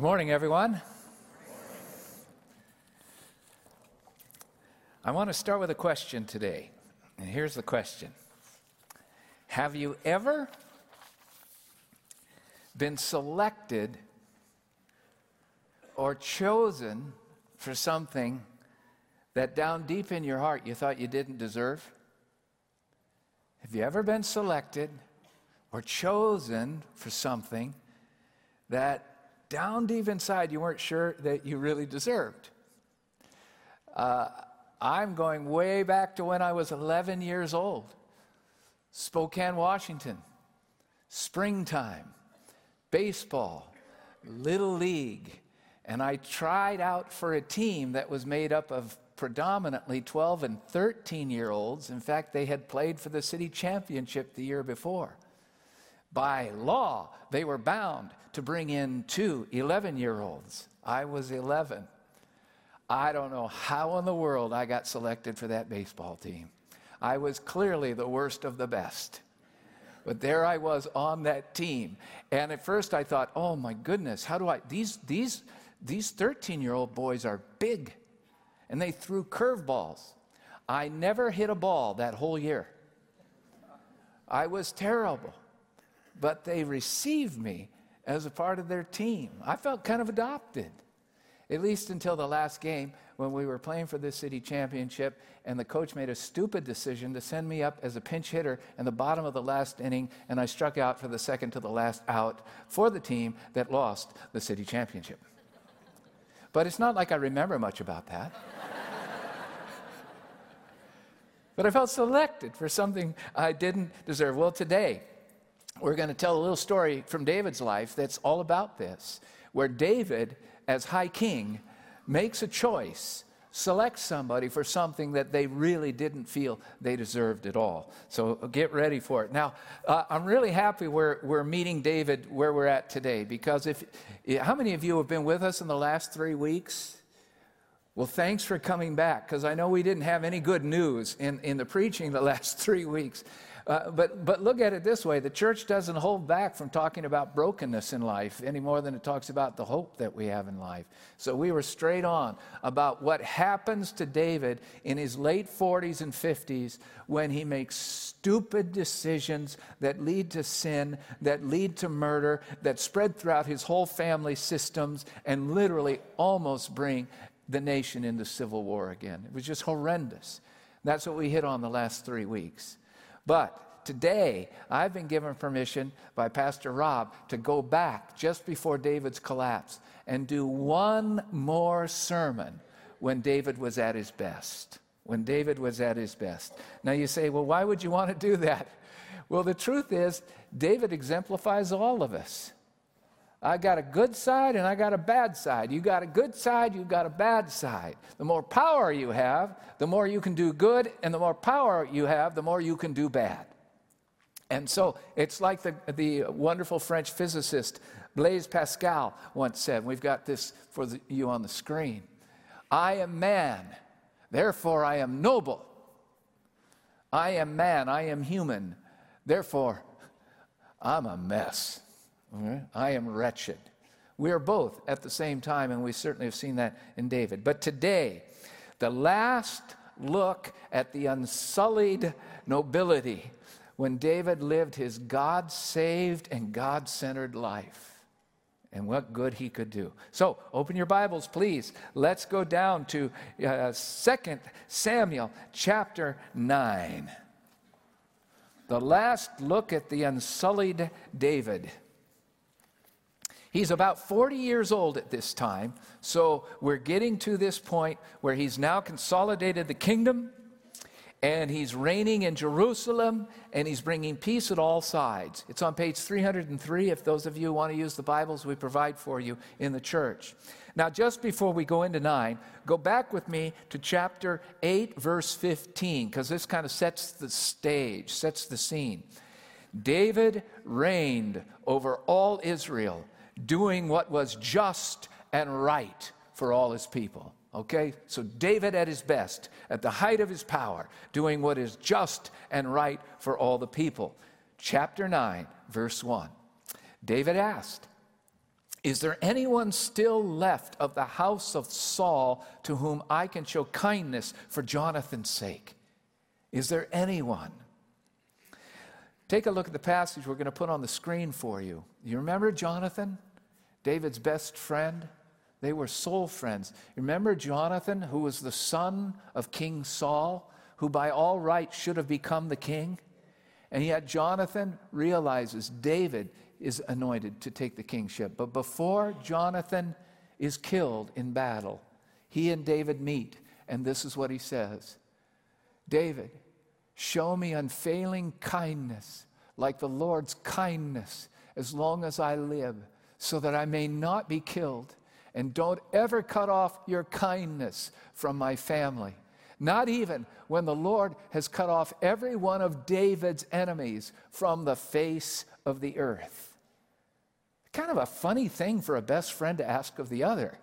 Good morning, everyone. I want to start with a question today. And here's the question Have you ever been selected or chosen for something that down deep in your heart you thought you didn't deserve? Have you ever been selected or chosen for something that down deep inside you weren't sure that you really deserved? Uh, I'm going way back to when I was 11 years old. Spokane, Washington, springtime, baseball, little league. And I tried out for a team that was made up of predominantly 12 and 13 year olds. In fact, they had played for the city championship the year before. By law, they were bound to bring in two 11 year olds. I was 11. I don't know how in the world I got selected for that baseball team. I was clearly the worst of the best. But there I was on that team. And at first I thought, oh my goodness, how do I, these, these, these 13 year old boys are big and they threw curveballs. I never hit a ball that whole year. I was terrible. But they received me as a part of their team. I felt kind of adopted, at least until the last game when we were playing for the city championship and the coach made a stupid decision to send me up as a pinch hitter in the bottom of the last inning and I struck out for the second to the last out for the team that lost the city championship. But it's not like I remember much about that. but I felt selected for something I didn't deserve. Well, today, we're going to tell a little story from David's life that's all about this, where David, as high king, makes a choice, selects somebody for something that they really didn't feel they deserved at all. So get ready for it. Now, uh, I'm really happy we're, we're meeting David where we're at today because if, how many of you have been with us in the last three weeks? Well, thanks for coming back because I know we didn't have any good news in, in the preaching the last three weeks. Uh, but, but look at it this way the church doesn't hold back from talking about brokenness in life any more than it talks about the hope that we have in life. So we were straight on about what happens to David in his late 40s and 50s when he makes stupid decisions that lead to sin, that lead to murder, that spread throughout his whole family systems, and literally almost bring the nation into civil war again. It was just horrendous. That's what we hit on the last three weeks. But today, I've been given permission by Pastor Rob to go back just before David's collapse and do one more sermon when David was at his best. When David was at his best. Now you say, well, why would you want to do that? Well, the truth is, David exemplifies all of us. I got a good side and I got a bad side. You got a good side, you got a bad side. The more power you have, the more you can do good, and the more power you have, the more you can do bad. And so it's like the, the wonderful French physicist Blaise Pascal once said. We've got this for the, you on the screen. I am man, therefore I am noble. I am man, I am human, therefore I'm a mess. I am wretched. We are both at the same time, and we certainly have seen that in David. But today, the last look at the unsullied nobility when David lived his God saved and God centered life and what good he could do. So, open your Bibles, please. Let's go down to uh, 2 Samuel chapter 9. The last look at the unsullied David. He's about 40 years old at this time, so we're getting to this point where he's now consolidated the kingdom and he's reigning in Jerusalem and he's bringing peace at all sides. It's on page 303 if those of you want to use the Bibles we provide for you in the church. Now, just before we go into 9, go back with me to chapter 8, verse 15, because this kind of sets the stage, sets the scene. David reigned over all Israel doing what was just and right for all his people. Okay? So David at his best, at the height of his power, doing what is just and right for all the people. Chapter 9, verse 1. David asked, Is there anyone still left of the house of Saul to whom I can show kindness for Jonathan's sake? Is there anyone? Take a look at the passage we're going to put on the screen for you. You remember Jonathan, David's best friend? They were soul friends. Remember Jonathan, who was the son of King Saul, who by all rights should have become the king? And yet Jonathan realizes David is anointed to take the kingship. But before Jonathan is killed in battle, he and David meet, and this is what he says David, show me unfailing kindness, like the Lord's kindness, as long as I live, so that I may not be killed. And don't ever cut off your kindness from my family. Not even when the Lord has cut off every one of David's enemies from the face of the earth. Kind of a funny thing for a best friend to ask of the other.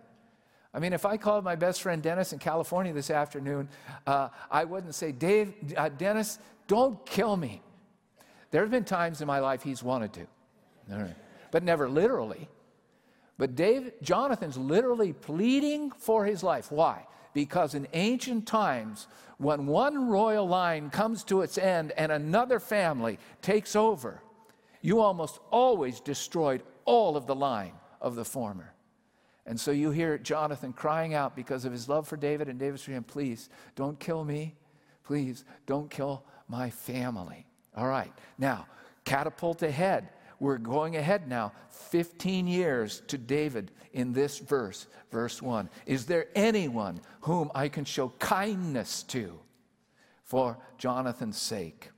I mean, if I called my best friend Dennis in California this afternoon, uh, I wouldn't say, Dave, uh, Dennis, don't kill me. There have been times in my life he's wanted to, but never literally. But David, Jonathan's literally pleading for his life. Why? Because in ancient times, when one royal line comes to its end and another family takes over, you almost always destroyed all of the line of the former. And so you hear Jonathan crying out because of his love for David and David's for him, please don't kill me. Please don't kill my family. All right, now catapult ahead we're going ahead now, 15 years to David in this verse, verse 1. Is there anyone whom I can show kindness to for Jonathan's sake?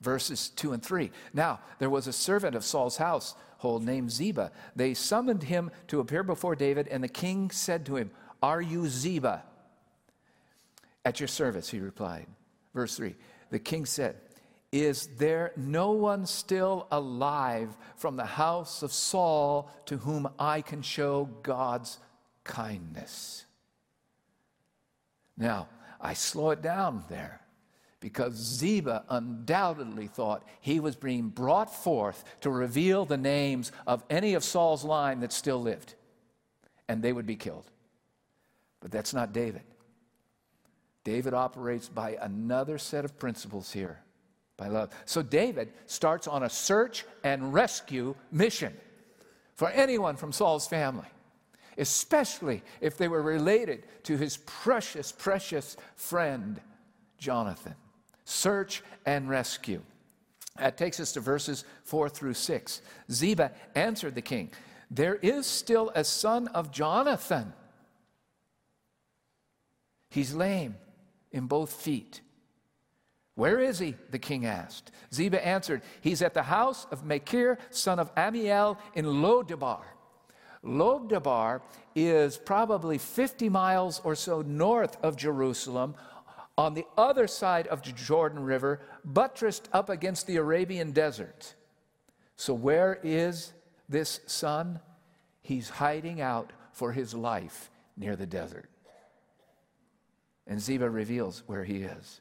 Verses 2 and 3. Now, there was a servant of Saul's household named Ziba. They summoned him to appear before David, and the king said to him, Are you Ziba? At your service, he replied. Verse 3. The king said, is there no one still alive from the house of Saul to whom I can show God's kindness? Now, I slow it down there because Ziba undoubtedly thought he was being brought forth to reveal the names of any of Saul's line that still lived, and they would be killed. But that's not David. David operates by another set of principles here by love. So David starts on a search and rescue mission for anyone from Saul's family, especially if they were related to his precious, precious friend, Jonathan. Search and rescue. That takes us to verses 4 through 6. Ziba answered the king, There is still a son of Jonathan. He's lame in both feet. Where is he? The king asked. Ziba answered, He's at the house of Machir, son of Ammiel, in Lodabar. Lodabar is probably 50 miles or so north of Jerusalem, on the other side of the Jordan River, buttressed up against the Arabian desert. So, where is this son? He's hiding out for his life near the desert. And Ziba reveals where he is.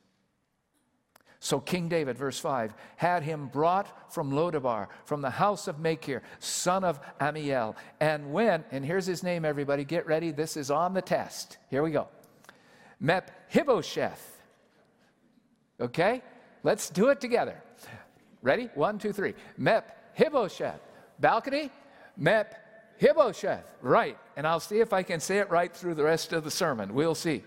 So King David, verse 5, had him brought from Lodabar, from the house of Machir, son of Ammiel. And when, and here's his name, everybody, get ready, this is on the test. Here we go. Mephibosheth. Okay? Let's do it together. Ready? One, two, three. Mephibosheth. Balcony? Mephibosheth. Right. And I'll see if I can say it right through the rest of the sermon. We'll see.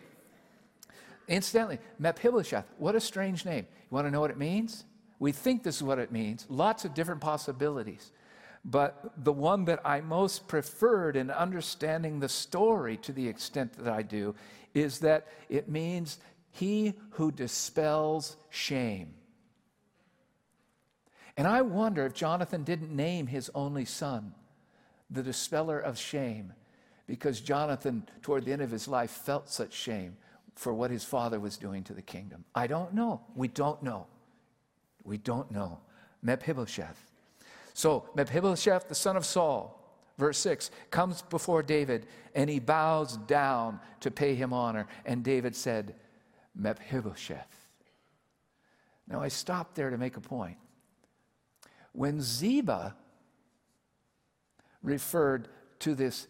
Incidentally, Mephibosheth, what a strange name. You want to know what it means? We think this is what it means. Lots of different possibilities. But the one that I most preferred in understanding the story to the extent that I do is that it means he who dispels shame. And I wonder if Jonathan didn't name his only son the dispeller of shame because Jonathan, toward the end of his life, felt such shame for what his father was doing to the kingdom? I don't know. We don't know. We don't know. Mephibosheth. So, Mephibosheth, the son of Saul, verse 6, comes before David and he bows down to pay him honor. And David said, Mephibosheth. Now, I stopped there to make a point. When Ziba referred to this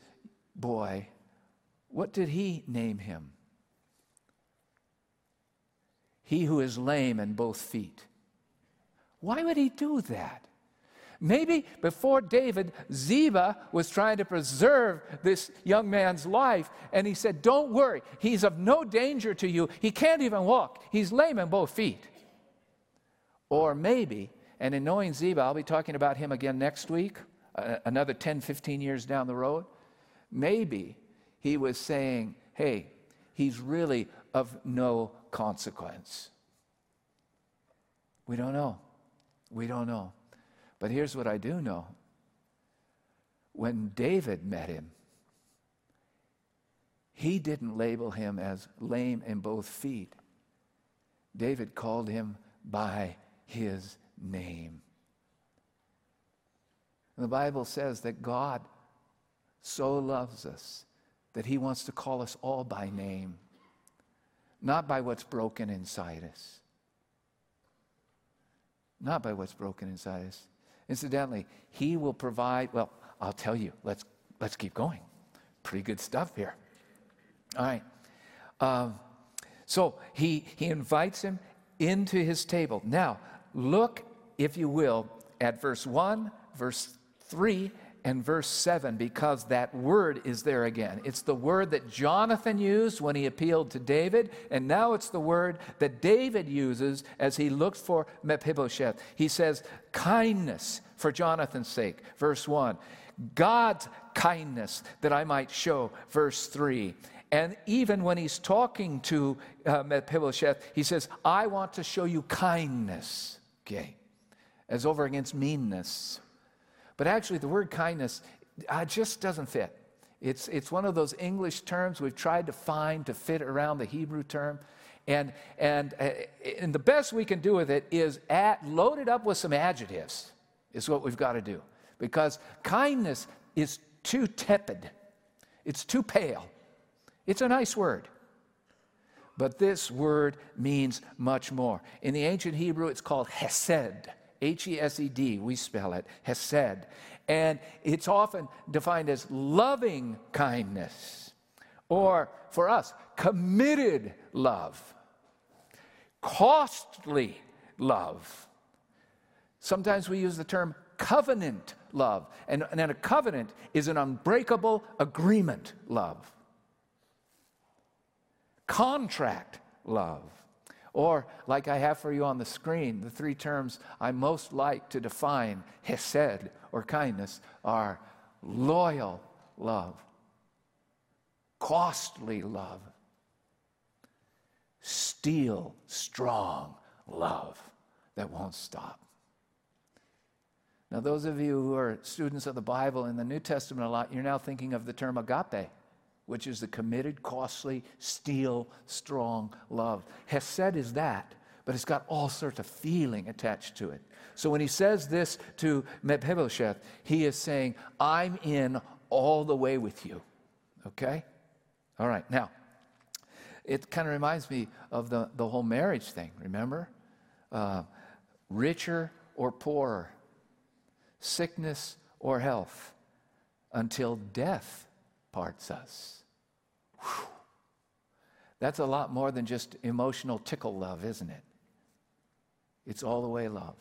boy, what did he name him? He who is lame in both feet. Why would he do that? Maybe before David, Ziba was trying to preserve this young man's life, and he said, Don't worry, he's of no danger to you. He can't even walk, he's lame in both feet. Or maybe, and in knowing Ziba, I'll be talking about him again next week, uh, another 10, 15 years down the road. Maybe he was saying, Hey, he's really of no consequence. We don't know. We don't know. But here's what I do know when David met him, he didn't label him as lame in both feet. David called him by his name. And the Bible says that God so loves us that he wants to call us all by name, not by what's broken inside us. Not by what's broken inside us. Incidentally, he will provide, well, I'll tell you, let's, let's keep going. Pretty good stuff here. All right. Um, so he, he invites him into his table. Now, look, if you will, at verse 1, verse 3, and verse 7 because that word is there again. It's the word that Jonathan used when he appealed to David, and now it's the word that David uses as he looks for Mephibosheth. He says, kindness for Jonathan's sake, verse 1. God's kindness that I might show, verse 3. And even when he's talking to uh, Mephibosheth, he says, I want to show you kindness, okay, as over against meanness. But actually, the word kindness uh, just doesn't fit. It's, it's one of those English terms we've tried to find to fit around the Hebrew term. And, and, uh, and the best we can do with it is add, load it up with some adjectives, is what we've got to do. Because kindness is too tepid, it's too pale. It's a nice word. But this word means much more. In the ancient Hebrew, it's called hesed. H E S E D, we spell it, Hesed. And it's often defined as loving kindness, or for us, committed love, costly love. Sometimes we use the term covenant love, and, and a covenant is an unbreakable agreement love. Contract love. Or, like I have for you on the screen, the three terms I most like to define hesed or kindness are loyal love, costly love, steel strong love that won't stop. Now, those of you who are students of the Bible in the New Testament a lot, you're now thinking of the term agape which is the committed, costly, steel, strong love. Hesed is that, but it's got all sorts of feeling attached to it. So when he says this to Mephibosheth, he is saying, I'm in all the way with you. Okay? All right, now, it kind of reminds me of the, the whole marriage thing, remember? Uh, richer or poorer, sickness or health, until death parts us. Whew. That's a lot more than just emotional tickle love, isn't it? It's all the way love.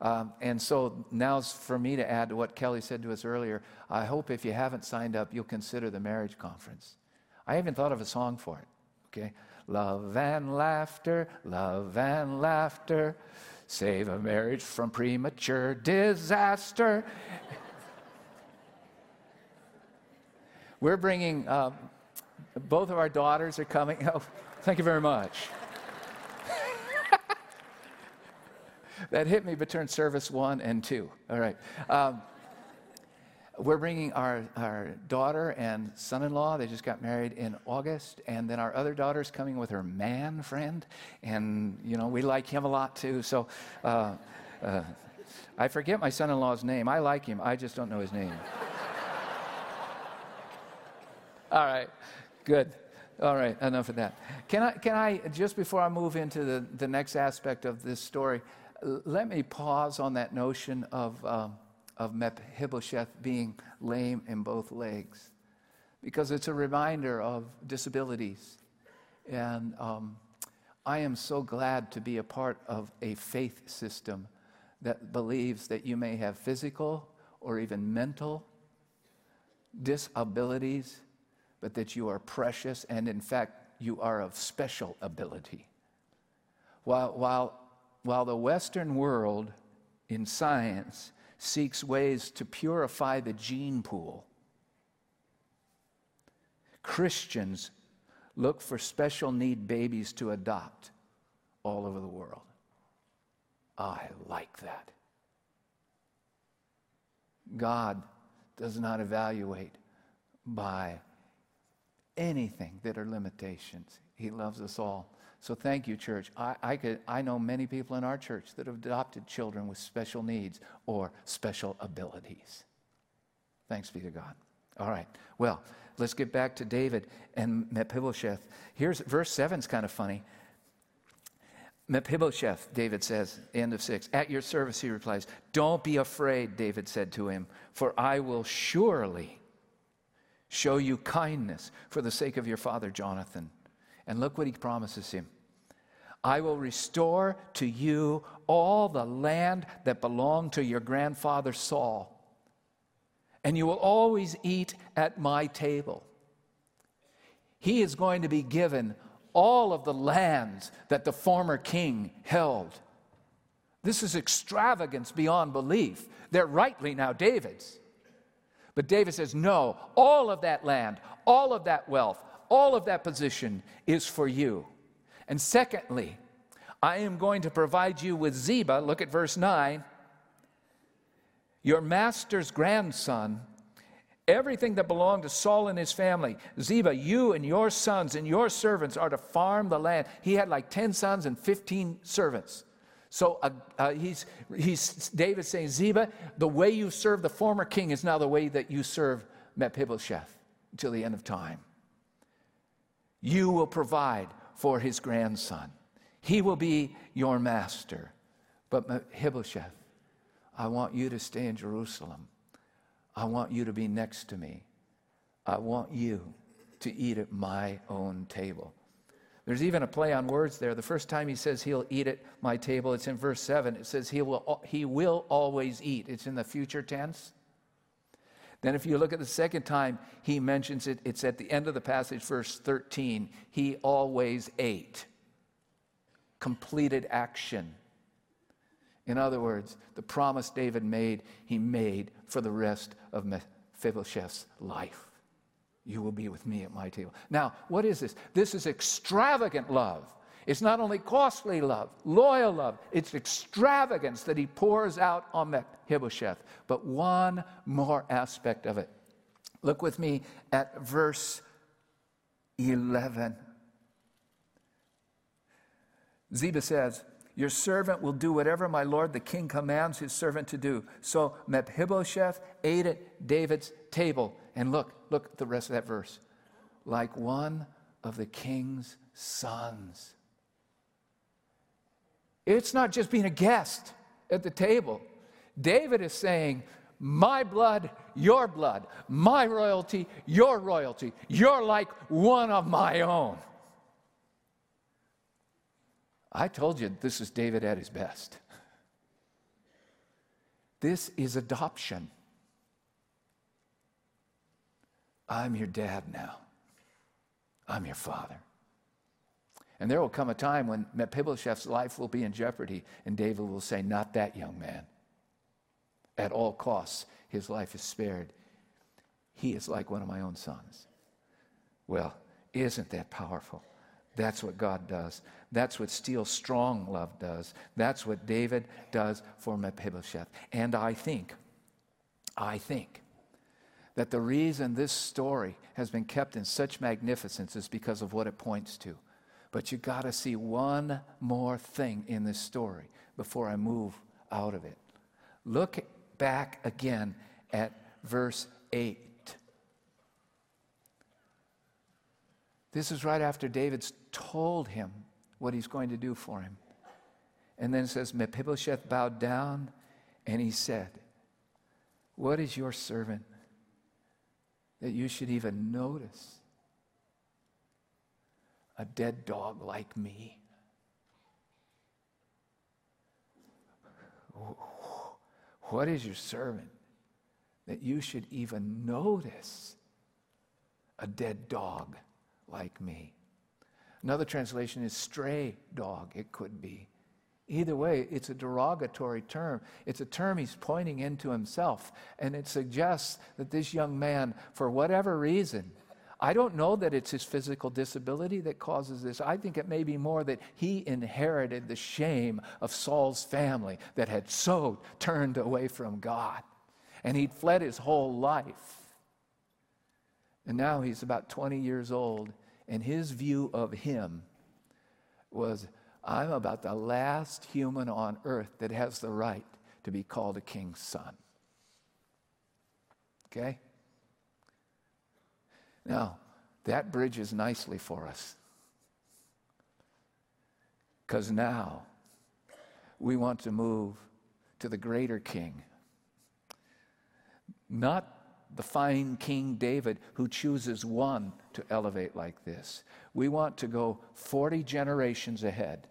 Um, and so now's for me to add to what Kelly said to us earlier. I hope if you haven't signed up, you'll consider the marriage conference. I even thought of a song for it. Okay? Love and laughter, love and laughter, save a marriage from premature disaster. We're bringing, um, both of our daughters are coming. Oh, thank you very much. that hit me between service one and two. All right. Um, we're bringing our, our daughter and son in law. They just got married in August. And then our other daughter's coming with her man friend. And, you know, we like him a lot too. So uh, uh, I forget my son in law's name. I like him, I just don't know his name. All right, good. All right, enough of that. Can I, can I just before I move into the, the next aspect of this story, let me pause on that notion of, um, of Mephibosheth being lame in both legs because it's a reminder of disabilities. And um, I am so glad to be a part of a faith system that believes that you may have physical or even mental disabilities, but that you are precious and, in fact, you are of special ability. While, while, while the Western world in science seeks ways to purify the gene pool, Christians look for special need babies to adopt all over the world. I like that. God does not evaluate by anything that are limitations. He loves us all. So thank you, church. I, I, could, I know many people in our church that have adopted children with special needs or special abilities. Thanks be to God. All right. Well, let's get back to David and Mephibosheth. Here's verse 7 is kind of funny. Mephibosheth, David says, end of six. At your service, he replies, Don't be afraid, David said to him, for I will surely show you kindness for the sake of your father Jonathan. And look what he promises him I will restore to you all the land that belonged to your grandfather Saul, and you will always eat at my table. He is going to be given all of the lands that the former king held. This is extravagance beyond belief. They're rightly now David's. But David says, No, all of that land, all of that wealth, all of that position is for you. And secondly, I am going to provide you with Ziba. Look at verse 9. Your master's grandson Everything that belonged to Saul and his family, Ziba, you and your sons and your servants are to farm the land. He had like 10 sons and 15 servants. So uh, uh, he's, he's, David saying, Ziba, the way you serve the former king is now the way that you serve Mephibosheth until the end of time. You will provide for his grandson. He will be your master. But Mephibosheth, I want you to stay in Jerusalem. I want you to be next to me. I want you to eat at my own table. There's even a play on words there. The first time he says he'll eat at my table, it's in verse 7. It says he will, he will always eat. It's in the future tense. Then, if you look at the second time he mentions it, it's at the end of the passage, verse 13. He always ate. Completed action. In other words, the promise David made, he made for the rest of Mephibosheth's life. You will be with me at my table. Now, what is this? This is extravagant love. It's not only costly love, loyal love, it's extravagance that he pours out on Mephibosheth. But one more aspect of it. Look with me at verse 11. Ziba says, your servant will do whatever my lord the king commands his servant to do. So Mephibosheth ate at David's table. And look, look at the rest of that verse. Like one of the king's sons. It's not just being a guest at the table. David is saying, My blood, your blood. My royalty, your royalty. You're like one of my own. I told you this is David at his best. This is adoption. I'm your dad now. I'm your father. And there will come a time when Mephibosheth's life will be in jeopardy, and David will say, Not that young man. At all costs, his life is spared. He is like one of my own sons. Well, isn't that powerful? That's what God does. That's what Steel Strong Love does. That's what David does for Mephibosheth. And I think, I think that the reason this story has been kept in such magnificence is because of what it points to. But you got to see one more thing in this story before I move out of it. Look back again at verse 8. This is right after David's told him what he's going to do for him. And then it says, Mephibosheth bowed down and he said, What is your servant that you should even notice a dead dog like me? What is your servant that you should even notice a dead dog like me? Another translation is stray dog, it could be. Either way, it's a derogatory term. It's a term he's pointing into himself. And it suggests that this young man, for whatever reason, I don't know that it's his physical disability that causes this. I think it may be more that he inherited the shame of Saul's family that had so turned away from God. And he'd fled his whole life. And now he's about 20 years old, and his view of him was I'm about the last human on earth that has the right to be called a king's son. Okay? Now, that bridges nicely for us. Because now we want to move to the greater king. Not the fine King David who chooses one to elevate like this. We want to go 40 generations ahead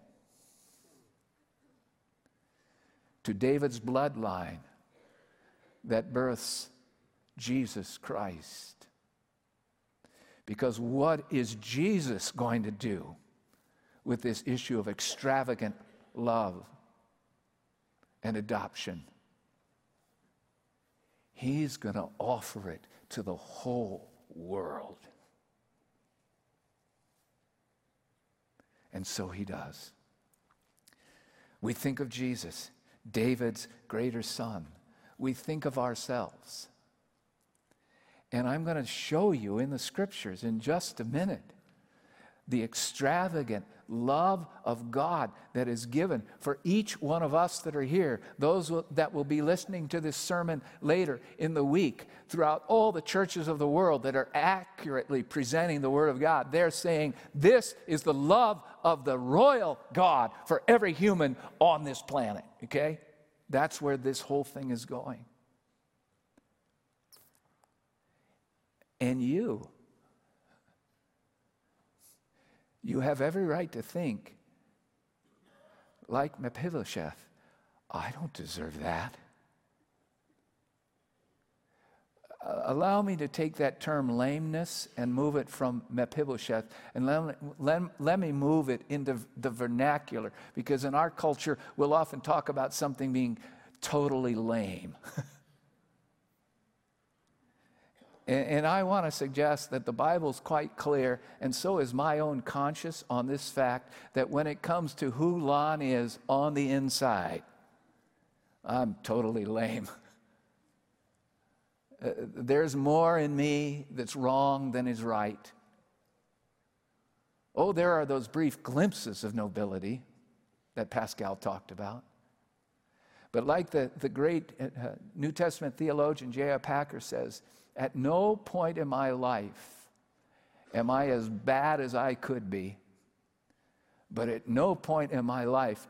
to David's bloodline that births Jesus Christ. Because what is Jesus going to do with this issue of extravagant love and adoption? He's going to offer it to the whole world. And so he does. We think of Jesus David's greater son. We think of ourselves. And I'm going to show you in the scriptures in just a minute the extravagant love of God that is given for each one of us that are here, those that will be listening to this sermon later in the week, throughout all the churches of the world that are accurately presenting the Word of God. They're saying, This is the love of the royal God for every human on this planet. Okay? That's where this whole thing is going. And you, you have every right to think, like Mephibosheth, I don't deserve that. Allow me to take that term lameness and move it from Mephibosheth and let, let, let me move it into the vernacular because in our culture we'll often talk about something being totally lame. and, and I want to suggest that the Bible's quite clear, and so is my own conscience on this fact that when it comes to who Lon is on the inside, I'm totally lame. Uh, there's more in me that's wrong than is right. Oh, there are those brief glimpses of nobility that Pascal talked about. But like the, the great uh, New Testament theologian J.I. Packer says, at no point in my life am I as bad as I could be, but at no point in my life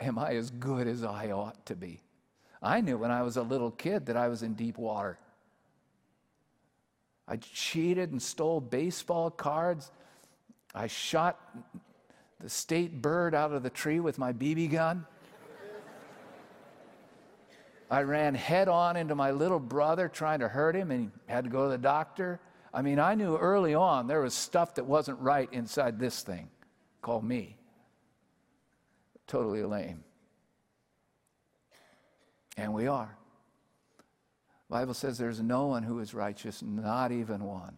am I as good as I ought to be. I knew when I was a little kid that I was in deep water. I cheated and stole baseball cards. I shot the state bird out of the tree with my BB gun. I ran head on into my little brother trying to hurt him and he had to go to the doctor. I mean, I knew early on there was stuff that wasn't right inside this thing called me. Totally lame. And we are. Bible says there's no one who is righteous, not even one.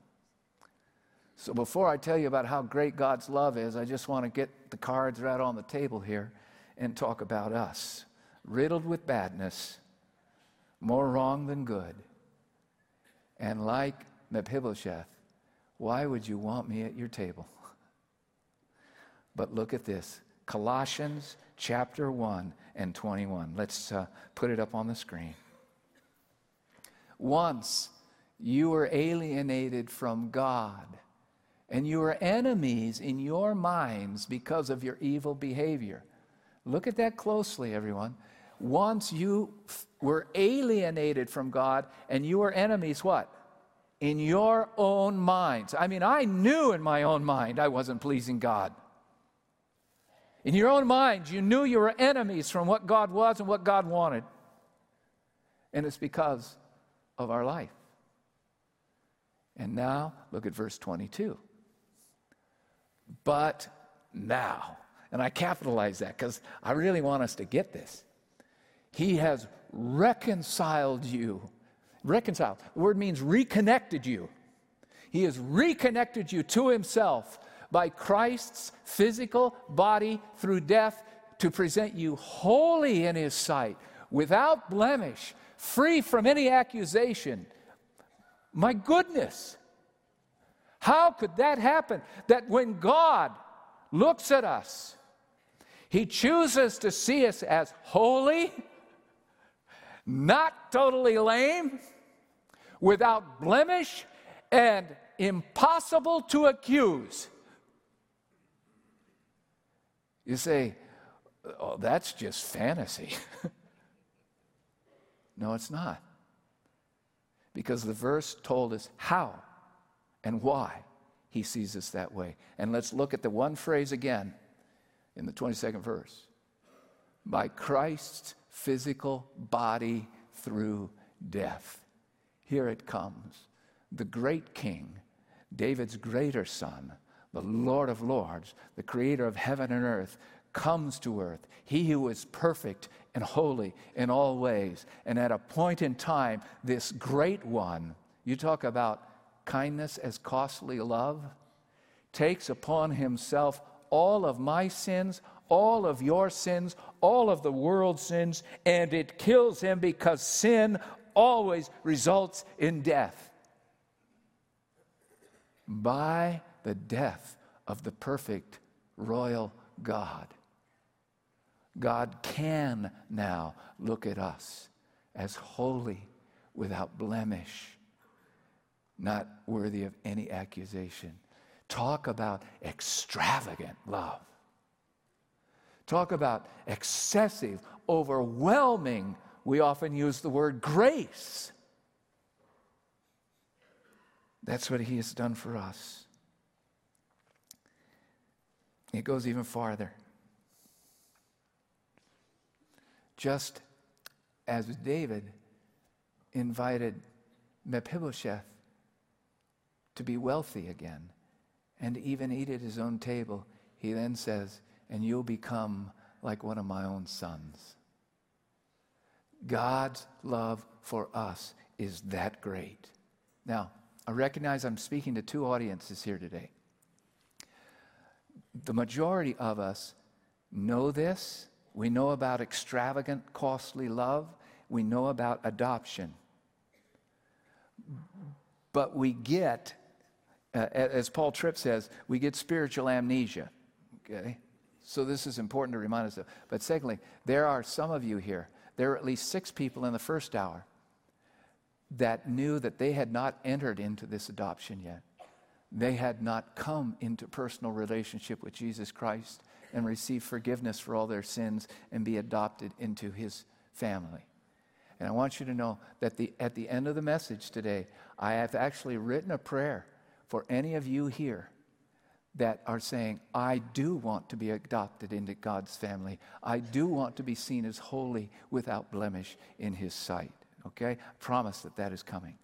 So before I tell you about how great God's love is, I just want to get the cards right on the table here and talk about us. Riddled with badness, more wrong than good. And like Mephibosheth, why would you want me at your table? But look at this Colossians chapter 1 and 21. Let's uh, put it up on the screen. Once you were alienated from God, and you were enemies in your minds because of your evil behavior. Look at that closely, everyone. Once you were alienated from God and you were enemies, what? In your own minds. I mean, I knew in my own mind I wasn't pleasing God. In your own minds, you knew you were enemies from what God was and what God wanted. And it's because of our life. And now, look at verse 22. But now, and I capitalize that because I really want us to get this. He has reconciled you. Reconciled. The word means reconnected you. He has reconnected you to himself by Christ's physical body through death to present you holy in his sight, without blemish, free from any accusation. My goodness. How could that happen? That when God looks at us, he chooses to see us as holy, not totally lame, without blemish, and impossible to accuse. You say, oh, that's just fantasy. no, it's not. Because the verse told us how and why he sees us that way. And let's look at the one phrase again in the 22nd verse by Christ's physical body through death. Here it comes. The great king, David's greater son, the Lord of Lords, the creator of heaven and earth, comes to earth. He who is perfect and holy in all ways. And at a point in time, this great one, you talk about kindness as costly love, takes upon himself all of my sins, all of your sins, all of the world's sins, and it kills him because sin always results in death. By the death of the perfect royal God, God can now look at us as holy, without blemish, not worthy of any accusation. Talk about extravagant love. Talk about excessive, overwhelming, we often use the word grace. That's what he has done for us. It goes even farther. Just as David invited Mephibosheth to be wealthy again and even eat at his own table, he then says, And you'll become like one of my own sons. God's love for us is that great. Now, I recognize I'm speaking to two audiences here today. The majority of us know this. We know about extravagant, costly love. We know about adoption. But we get uh, as Paul Tripp says, we get spiritual amnesia. Okay? So this is important to remind us of. But secondly, there are some of you here, there are at least six people in the first hour that knew that they had not entered into this adoption yet. They had not come into personal relationship with Jesus Christ and received forgiveness for all their sins and be adopted into his family. And I want you to know that the, at the end of the message today, I have actually written a prayer for any of you here that are saying, I do want to be adopted into God's family. I do want to be seen as holy without blemish in His sight. Okay? I promise that that is coming.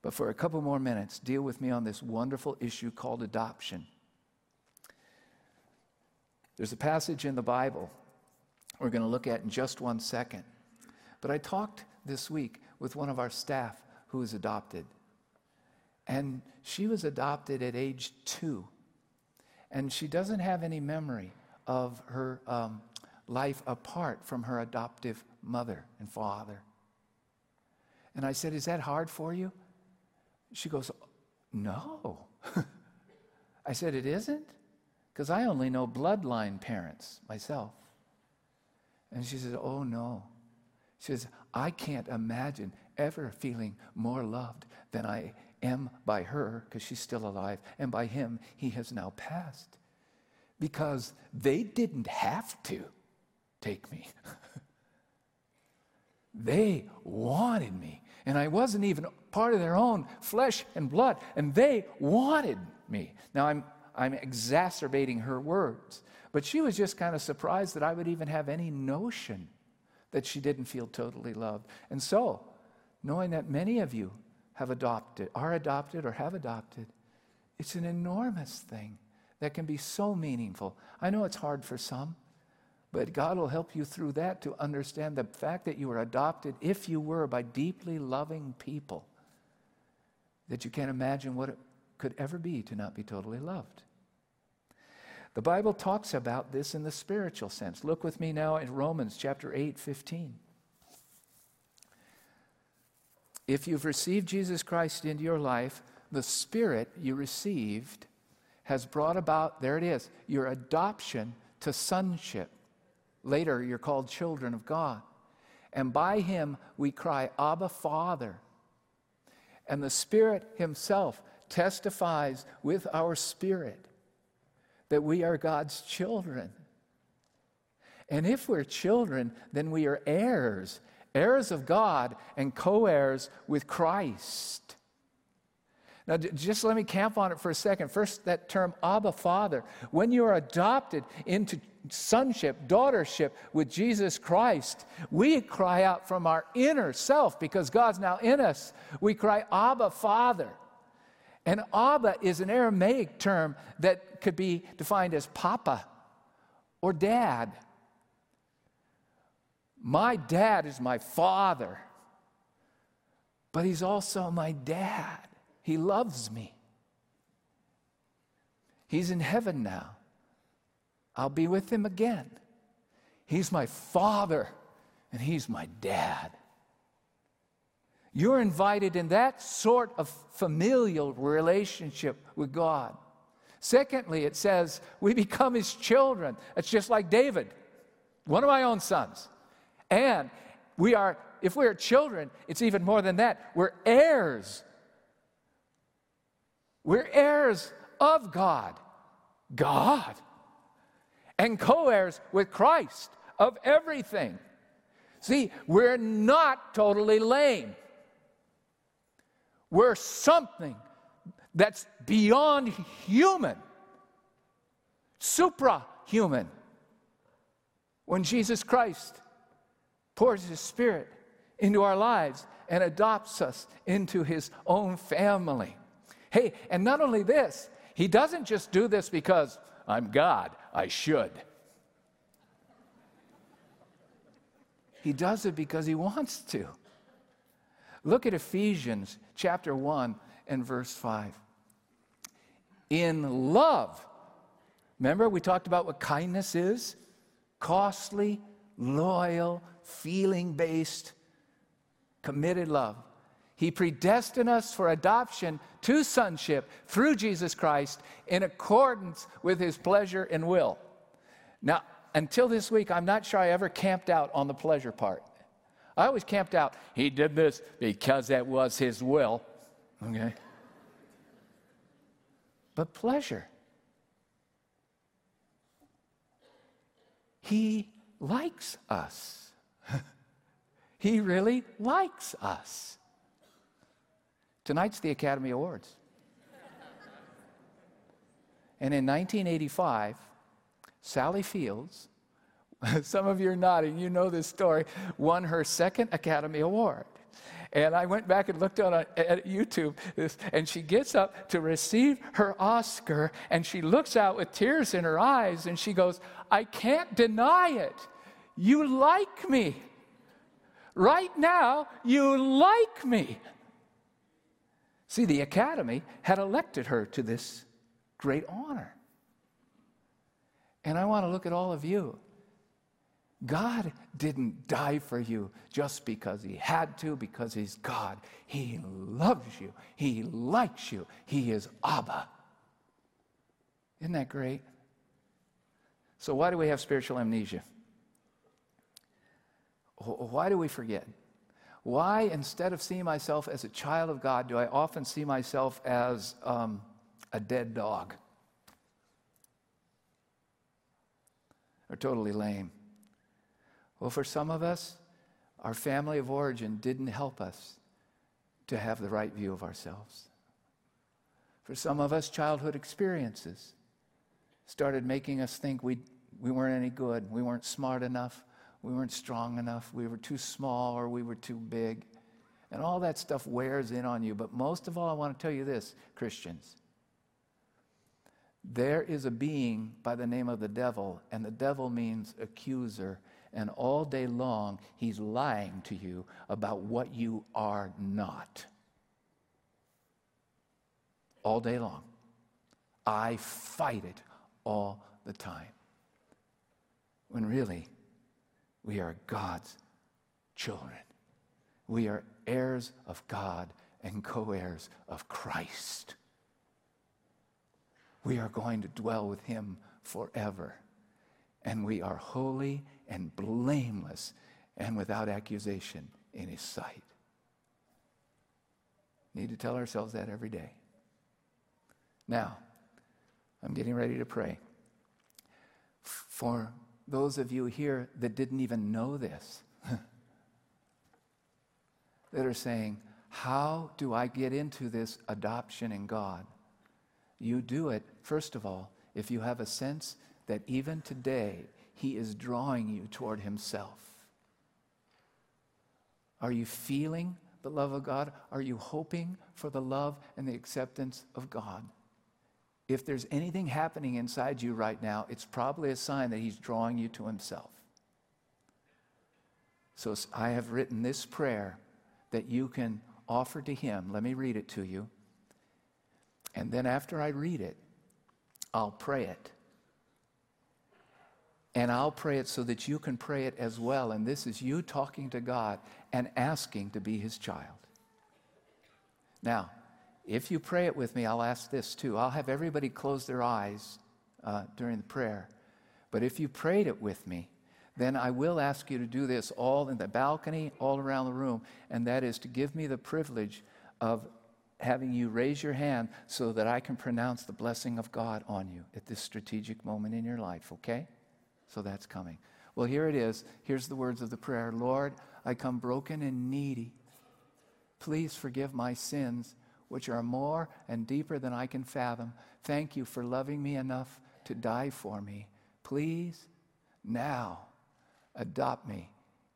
But for a couple more minutes, deal with me on this wonderful issue called adoption. There's a passage in the Bible we're going to look at in just one second. But I talked this week with one of our staff who is adopted. And she was adopted at age two. And she doesn't have any memory of her um, life apart from her adoptive mother and father. And I said, Is that hard for you? She goes, No. I said, It isn't? Because I only know bloodline parents myself. And she says, Oh, no. She says, I can't imagine ever feeling more loved than I am by her, because she's still alive, and by him, he has now passed. Because they didn't have to take me. They wanted me. And I wasn't even part of their own flesh and blood. And they wanted me. Now I'm, I'm exacerbating her words. But she was just kind of surprised that I would even have any notion that she didn't feel totally loved. And so, knowing that many of you have adopted, are adopted, or have adopted, it's an enormous thing that can be so meaningful. I know it's hard for some, but God will help you through that to understand the fact that you were adopted, if you were, by deeply loving people, that you can't imagine what it could ever be to not be totally loved. The Bible talks about this in the spiritual sense. Look with me now in Romans chapter 8, 15. If you've received Jesus Christ into your life, the Spirit you received has brought about, there it is, your adoption to sonship. Later, you're called children of God. And by Him, we cry, Abba, Father. And the Spirit Himself testifies with our spirit that we are God's children. And if we're children, then we are heirs, heirs of God and co heirs with Christ. Now, just let me camp on it for a second. First, that term, Abba Father. When you are adopted into sonship, daughtership with Jesus Christ, we cry out from our inner self because God's now in us. We cry, Abba Father. And Abba is an Aramaic term that could be defined as Papa or Dad. My dad is my father, but he's also my dad. He loves me. He's in heaven now. I'll be with him again. He's my father, and he's my dad. You're invited in that sort of familial relationship with God. Secondly, it says we become his children. It's just like David, one of my own sons. And we are, if we are children, it's even more than that. We're heirs. We're heirs of God. God. And co heirs with Christ of everything. See, we're not totally lame. We're something that's beyond human, suprahuman. When Jesus Christ pours his Spirit into our lives and adopts us into his own family. Hey, and not only this, he doesn't just do this because I'm God, I should. He does it because he wants to. Look at Ephesians chapter 1 and verse 5. In love, remember we talked about what kindness is? Costly, loyal, feeling based, committed love. He predestined us for adoption to sonship through Jesus Christ in accordance with his pleasure and will. Now, until this week, I'm not sure I ever camped out on the pleasure part. I always camped out. He did this because that was his will. Okay? But pleasure. He likes us. He really likes us. Tonight's the Academy Awards. and in 1985, Sally Fields some of you are nodding, you know this story, won her second Academy Award. And I went back and looked on a, at YouTube, and she gets up to receive her Oscar, and she looks out with tears in her eyes, and she goes, I can't deny it. You like me. Right now, you like me. See, the Academy had elected her to this great honor. And I want to look at all of you God didn't die for you just because He had to, because He's God. He loves you, He likes you, He is Abba. Isn't that great? So, why do we have spiritual amnesia? Why do we forget? Why, instead of seeing myself as a child of God, do I often see myself as um, a dead dog? Or totally lame? Well, for some of us, our family of origin didn't help us to have the right view of ourselves. For some of us, childhood experiences started making us think we, we weren't any good, we weren't smart enough, we weren't strong enough, we were too small or we were too big. And all that stuff wears in on you. But most of all, I want to tell you this, Christians. There is a being by the name of the devil, and the devil means accuser. And all day long, he's lying to you about what you are not. All day long. I fight it all the time. When really, we are God's children. We are heirs of God and co heirs of Christ. We are going to dwell with Him forever. And we are holy and blameless and without accusation in His sight. Need to tell ourselves that every day. Now, I'm getting ready to pray. For those of you here that didn't even know this, that are saying, How do I get into this adoption in God? You do it, first of all, if you have a sense that even today He is drawing you toward Himself. Are you feeling the love of God? Are you hoping for the love and the acceptance of God? If there's anything happening inside you right now, it's probably a sign that He's drawing you to Himself. So I have written this prayer that you can offer to Him. Let me read it to you. And then after I read it, I'll pray it. And I'll pray it so that you can pray it as well. And this is you talking to God and asking to be His child. Now, if you pray it with me, I'll ask this too. I'll have everybody close their eyes uh, during the prayer. But if you prayed it with me, then I will ask you to do this all in the balcony, all around the room, and that is to give me the privilege of having you raise your hand so that I can pronounce the blessing of God on you at this strategic moment in your life, okay? So that's coming. Well, here it is. Here's the words of the prayer Lord, I come broken and needy. Please forgive my sins which are more and deeper than I can fathom. Thank you for loving me enough to die for me. Please, now, adopt me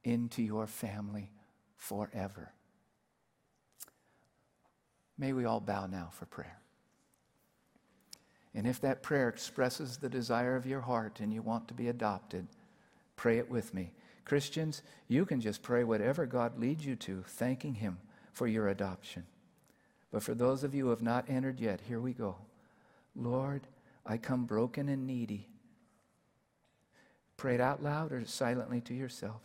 into your family forever. May we all bow now for prayer. And if that prayer expresses the desire of your heart and you want to be adopted, pray it with me. Christians, you can just pray whatever God leads you to, thanking Him for your adoption. But for those of you who have not entered yet, here we go. Lord, I come broken and needy. Pray it out loud or silently to yourself.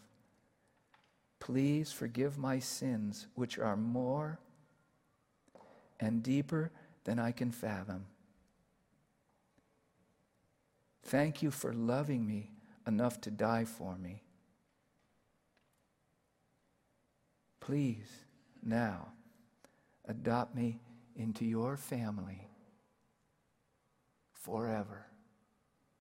Please forgive my sins, which are more and deeper than I can fathom. Thank you for loving me enough to die for me. Please, now, adopt me into your family forever.